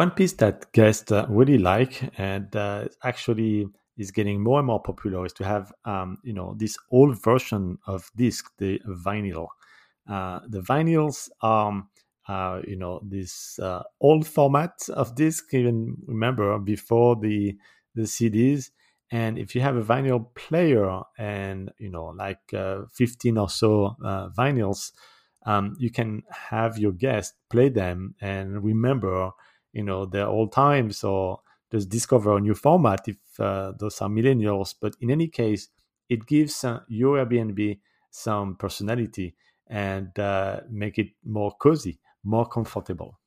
One piece that guests uh, really like and uh, actually is getting more and more popular is to have um, you know this old version of disc, the vinyl. Uh, the vinyls are uh, you know this uh, old format of disc. Even remember before the the CDs. And if you have a vinyl player and you know like uh, 15 or so vinyls, um, you can have your guest play them and remember you know their old times or just discover a new format if uh, those are millennials. But in any case, it gives uh, your Airbnb some personality and uh, make it more cozy, more comfortable.